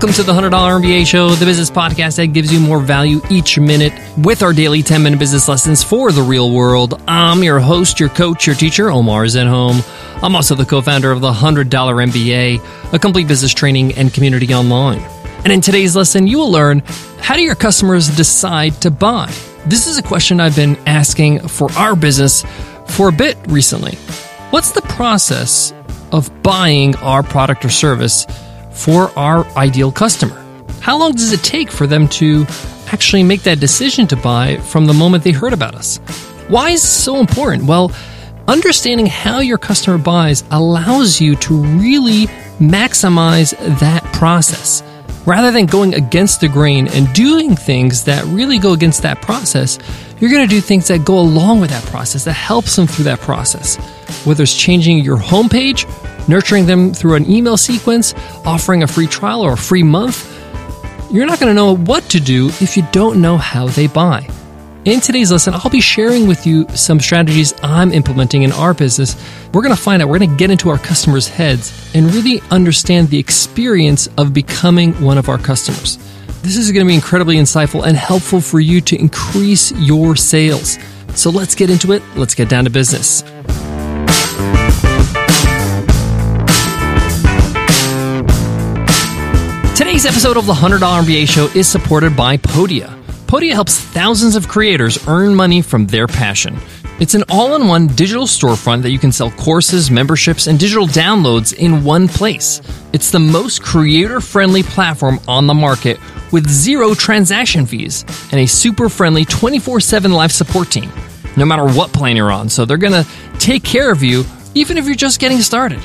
Welcome to the $100 MBA Show, the business podcast that gives you more value each minute with our daily 10 minute business lessons for the real world. I'm your host, your coach, your teacher, Omar Zenhom. I'm also the co founder of the $100 MBA, a complete business training and community online. And in today's lesson, you will learn how do your customers decide to buy? This is a question I've been asking for our business for a bit recently. What's the process of buying our product or service? For our ideal customer? How long does it take for them to actually make that decision to buy from the moment they heard about us? Why is this so important? Well, understanding how your customer buys allows you to really maximize that process. Rather than going against the grain and doing things that really go against that process, you're going to do things that go along with that process, that helps them through that process. Whether it's changing your homepage nurturing them through an email sequence, offering a free trial or a free month. You're not going to know what to do if you don't know how they buy. In today's lesson, I'll be sharing with you some strategies I'm implementing in our business. We're going to find out, we're going to get into our customers' heads and really understand the experience of becoming one of our customers. This is going to be incredibly insightful and helpful for you to increase your sales. So let's get into it. Let's get down to business. Today's episode of the $100 MBA Show is supported by Podia. Podia helps thousands of creators earn money from their passion. It's an all in one digital storefront that you can sell courses, memberships, and digital downloads in one place. It's the most creator friendly platform on the market with zero transaction fees and a super friendly 24 7 live support team, no matter what plan you're on. So they're going to take care of you even if you're just getting started.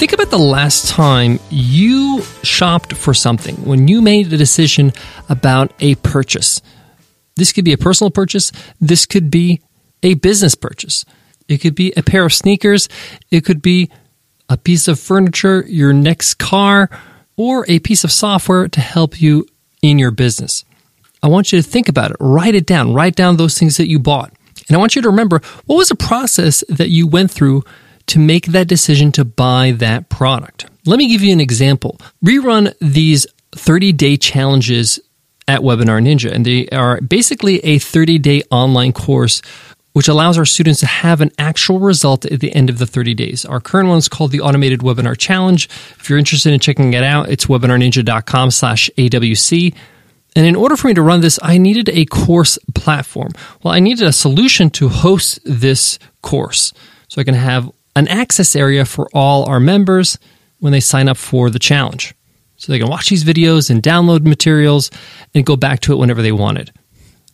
Think about the last time you shopped for something, when you made a decision about a purchase. This could be a personal purchase, this could be a business purchase. It could be a pair of sneakers, it could be a piece of furniture, your next car, or a piece of software to help you in your business. I want you to think about it, write it down, write down those things that you bought. And I want you to remember what was the process that you went through to make that decision to buy that product. Let me give you an example. Rerun these 30 day challenges at Webinar Ninja, and they are basically a 30 day online course which allows our students to have an actual result at the end of the 30 days. Our current one is called the Automated Webinar Challenge. If you're interested in checking it out, it's webinarninja.com slash AWC. And in order for me to run this, I needed a course platform. Well, I needed a solution to host this course so I can have an access area for all our members when they sign up for the challenge. So they can watch these videos and download materials and go back to it whenever they wanted.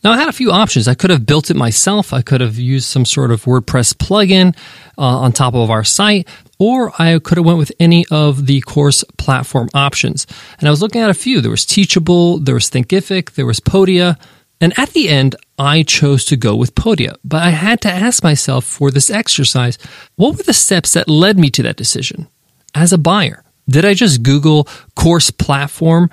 Now, I had a few options. I could have built it myself. I could have used some sort of WordPress plugin uh, on top of our site, or I could have went with any of the course platform options. And I was looking at a few. There was Teachable, there was Thinkific, there was Podia. And at the end, I chose to go with Podia, but I had to ask myself for this exercise what were the steps that led me to that decision? As a buyer, did I just Google course platform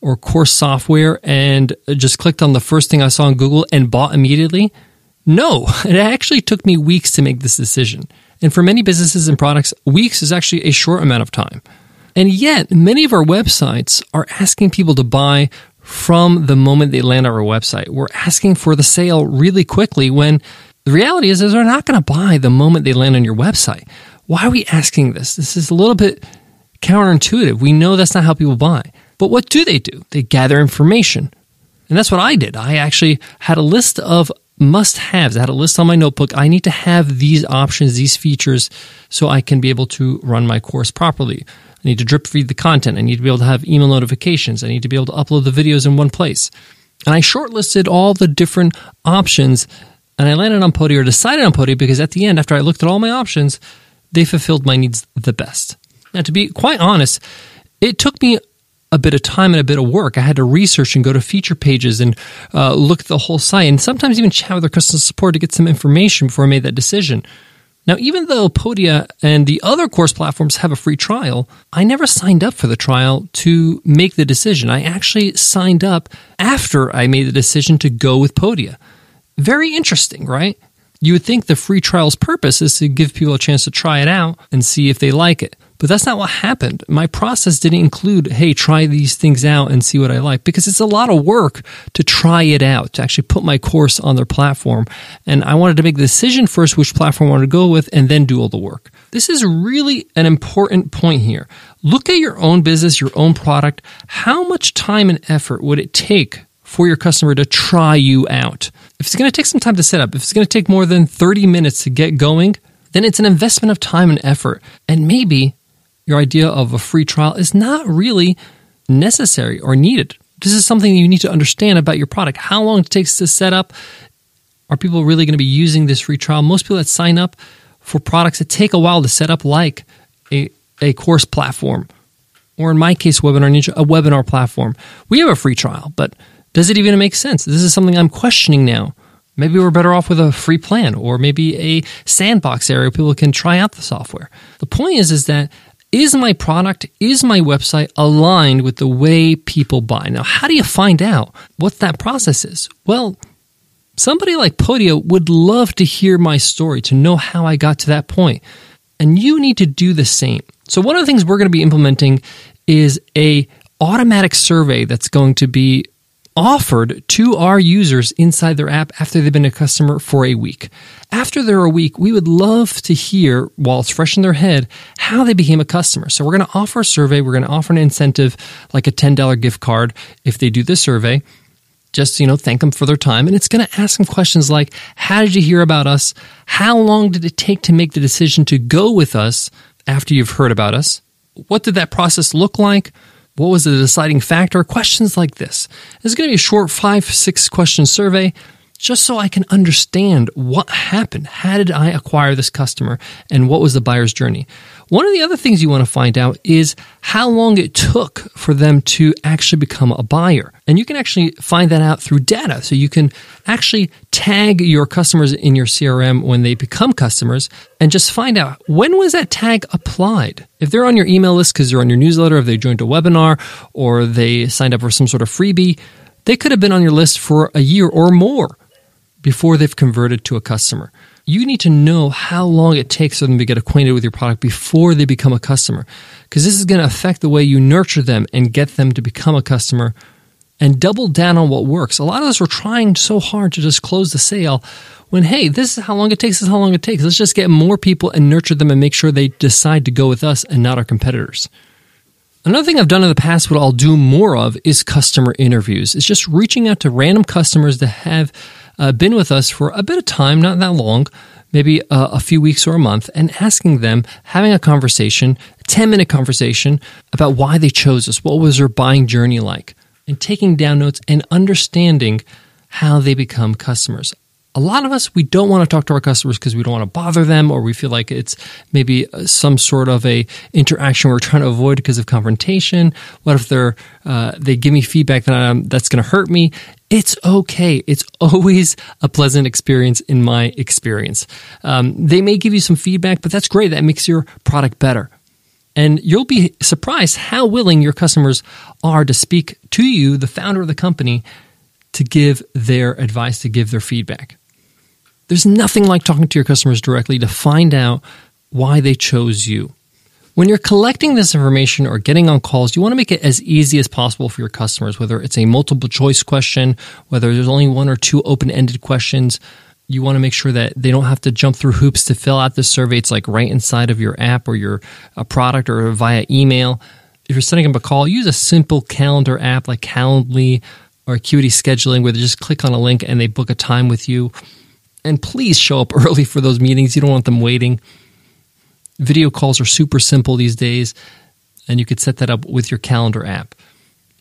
or course software and just clicked on the first thing I saw on Google and bought immediately? No, it actually took me weeks to make this decision. And for many businesses and products, weeks is actually a short amount of time. And yet, many of our websites are asking people to buy from the moment they land on our website. We're asking for the sale really quickly when the reality is, is they're not going to buy the moment they land on your website. Why are we asking this? This is a little bit counterintuitive. We know that's not how people buy. But what do they do? They gather information. And that's what I did. I actually had a list of must haves. I had a list on my notebook. I need to have these options, these features, so I can be able to run my course properly. I need to drip feed the content. I need to be able to have email notifications. I need to be able to upload the videos in one place. And I shortlisted all the different options and I landed on Podia or decided on Podia because at the end, after I looked at all my options, they fulfilled my needs the best. Now, to be quite honest, it took me a bit of time and a bit of work. I had to research and go to feature pages and uh, look at the whole site and sometimes even chat with their customer support to get some information before I made that decision. Now, even though Podia and the other course platforms have a free trial, I never signed up for the trial to make the decision. I actually signed up after I made the decision to go with Podia. Very interesting, right? You would think the free trial's purpose is to give people a chance to try it out and see if they like it. But that's not what happened. My process didn't include, hey, try these things out and see what I like, because it's a lot of work to try it out, to actually put my course on their platform. And I wanted to make the decision first which platform I wanted to go with and then do all the work. This is really an important point here. Look at your own business, your own product. How much time and effort would it take for your customer to try you out? If it's going to take some time to set up, if it's going to take more than 30 minutes to get going, then it's an investment of time and effort. And maybe your idea of a free trial is not really necessary or needed. This is something you need to understand about your product. How long it takes to set up. Are people really going to be using this free trial? Most people that sign up for products that take a while to set up, like a, a course platform, or in my case, Webinar Ninja, a webinar platform. We have a free trial, but does it even make sense? This is something I'm questioning now. Maybe we're better off with a free plan or maybe a sandbox area where people can try out the software. The point is, is that is my product, is my website aligned with the way people buy? Now, how do you find out what that process is? Well, somebody like Podia would love to hear my story, to know how I got to that point. And you need to do the same. So one of the things we're going to be implementing is a automatic survey that's going to be offered to our users inside their app after they've been a customer for a week. After they're a week, we would love to hear, while it's fresh in their head, how they became a customer. So we're going to offer a survey. We're going to offer an incentive like a $10 gift card if they do this survey. Just, you know, thank them for their time. And it's going to ask them questions like, how did you hear about us? How long did it take to make the decision to go with us after you've heard about us? What did that process look like? What was the deciding factor? Questions like this. It's going to be a short five, six question survey just so I can understand what happened. How did I acquire this customer and what was the buyer's journey? One of the other things you want to find out is how long it took for them to actually become a buyer. And you can actually find that out through data. So you can actually tag your customers in your CRM when they become customers and just find out when was that tag applied. If they're on your email list because they're on your newsletter, if they joined a webinar or they signed up for some sort of freebie, they could have been on your list for a year or more before they've converted to a customer. You need to know how long it takes for them to get acquainted with your product before they become a customer. Because this is going to affect the way you nurture them and get them to become a customer and double down on what works. A lot of us are trying so hard to just close the sale when, hey, this is how long it takes, this is how long it takes. Let's just get more people and nurture them and make sure they decide to go with us and not our competitors. Another thing I've done in the past, what I'll do more of, is customer interviews. It's just reaching out to random customers that have uh, been with us for a bit of time, not that long, maybe a, a few weeks or a month, and asking them, having a conversation, a 10 minute conversation about why they chose us, what was their buying journey like, and taking down notes and understanding how they become customers. A lot of us we don't want to talk to our customers because we don't want to bother them or we feel like it's maybe uh, some sort of a interaction we're trying to avoid because of confrontation. What if they're uh, they give me feedback that I'm, that's going to hurt me it's okay. It's always a pleasant experience in my experience. Um, they may give you some feedback but that's great. That makes your product better. And you'll be surprised how willing your customers are to speak to you the founder of the company to give their advice to give their feedback. There's nothing like talking to your customers directly to find out why they chose you. When you're collecting this information or getting on calls, you want to make it as easy as possible for your customers, whether it's a multiple choice question, whether there's only one or two open ended questions. You want to make sure that they don't have to jump through hoops to fill out the survey. It's like right inside of your app or your product or via email. If you're setting up a call, use a simple calendar app like Calendly or Acuity Scheduling, where they just click on a link and they book a time with you. And please show up early for those meetings. You don't want them waiting. Video calls are super simple these days, and you could set that up with your calendar app.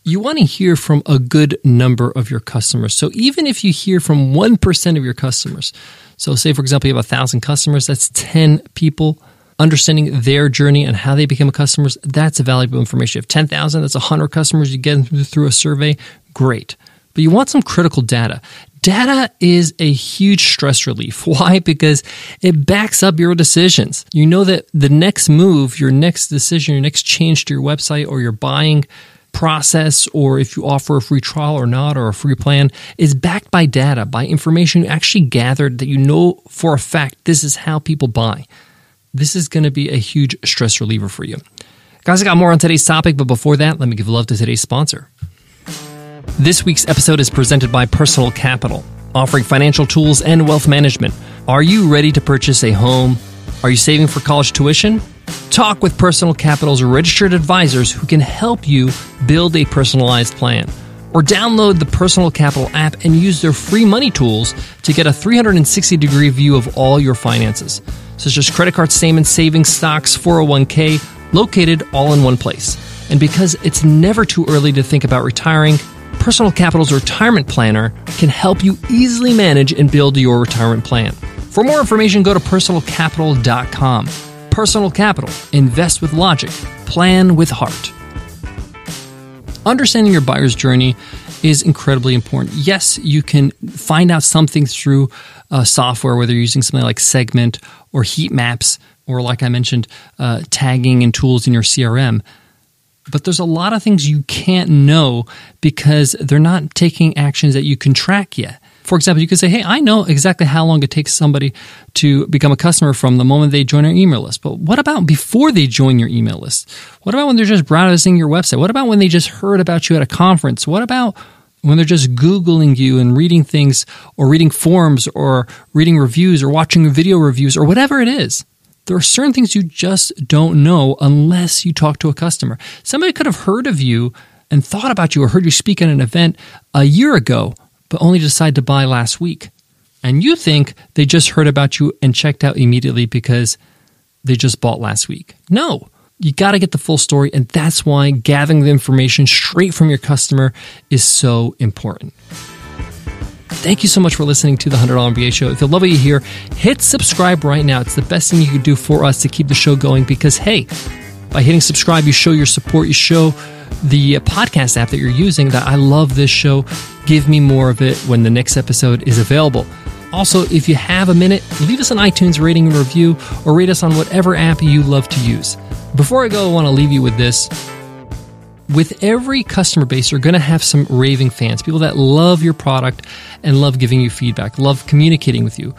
You want to hear from a good number of your customers. So even if you hear from 1% of your customers, so say for example you have 1,000 customers, that's 10 people understanding their journey and how they become a customers, that's a valuable information. If 10,000, that's 100 customers you get through a survey, great. But you want some critical data. Data is a huge stress relief. Why? Because it backs up your decisions. You know that the next move, your next decision, your next change to your website or your buying process, or if you offer a free trial or not, or a free plan, is backed by data, by information you actually gathered that you know for a fact this is how people buy. This is going to be a huge stress reliever for you. Guys, I got more on today's topic, but before that, let me give love to today's sponsor. This week's episode is presented by Personal Capital, offering financial tools and wealth management. Are you ready to purchase a home? Are you saving for college tuition? Talk with Personal Capital's registered advisors who can help you build a personalized plan. Or download the Personal Capital app and use their free money tools to get a 360 degree view of all your finances, such as credit card statements, savings, stocks, 401k, located all in one place. And because it's never too early to think about retiring, Personal Capital's retirement planner can help you easily manage and build your retirement plan. For more information, go to personalcapital.com. Personal Capital. Invest with logic. Plan with heart. Understanding your buyer's journey is incredibly important. Yes, you can find out something through uh, software, whether you're using something like Segment or Heat Maps, or like I mentioned, uh, tagging and tools in your CRM but there's a lot of things you can't know because they're not taking actions that you can track yet. For example, you could say, Hey, I know exactly how long it takes somebody to become a customer from the moment they join our email list. But what about before they join your email list? What about when they're just browsing your website? What about when they just heard about you at a conference? What about when they're just Googling you and reading things or reading forums or reading reviews or watching video reviews or whatever it is? There are certain things you just don't know unless you talk to a customer. Somebody could have heard of you and thought about you or heard you speak at an event a year ago, but only decided to buy last week. And you think they just heard about you and checked out immediately because they just bought last week. No, you got to get the full story. And that's why gathering the information straight from your customer is so important. Thank you so much for listening to the $100 MBA show. If you love what you hear, hit subscribe right now. It's the best thing you can do for us to keep the show going because, hey, by hitting subscribe, you show your support, you show the uh, podcast app that you're using that I love this show. Give me more of it when the next episode is available. Also, if you have a minute, leave us an iTunes rating and review or rate us on whatever app you love to use. Before I go, I want to leave you with this with every customer base, you're going to have some raving fans, people that love your product and love giving you feedback, love communicating with you.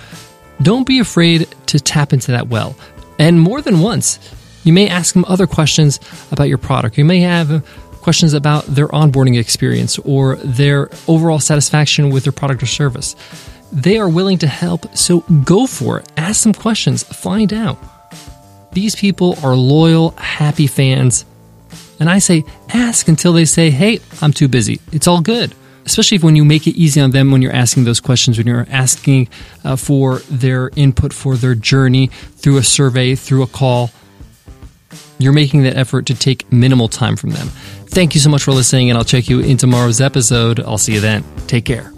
Don't be afraid to tap into that well. And more than once, you may ask them other questions about your product. You may have questions about their onboarding experience or their overall satisfaction with their product or service. They are willing to help, so go for it. Ask some questions, find out. These people are loyal, happy fans and I say, ask until they say, hey, I'm too busy. It's all good. Especially when you make it easy on them when you're asking those questions, when you're asking uh, for their input for their journey through a survey, through a call. You're making that effort to take minimal time from them. Thank you so much for listening, and I'll check you in tomorrow's episode. I'll see you then. Take care.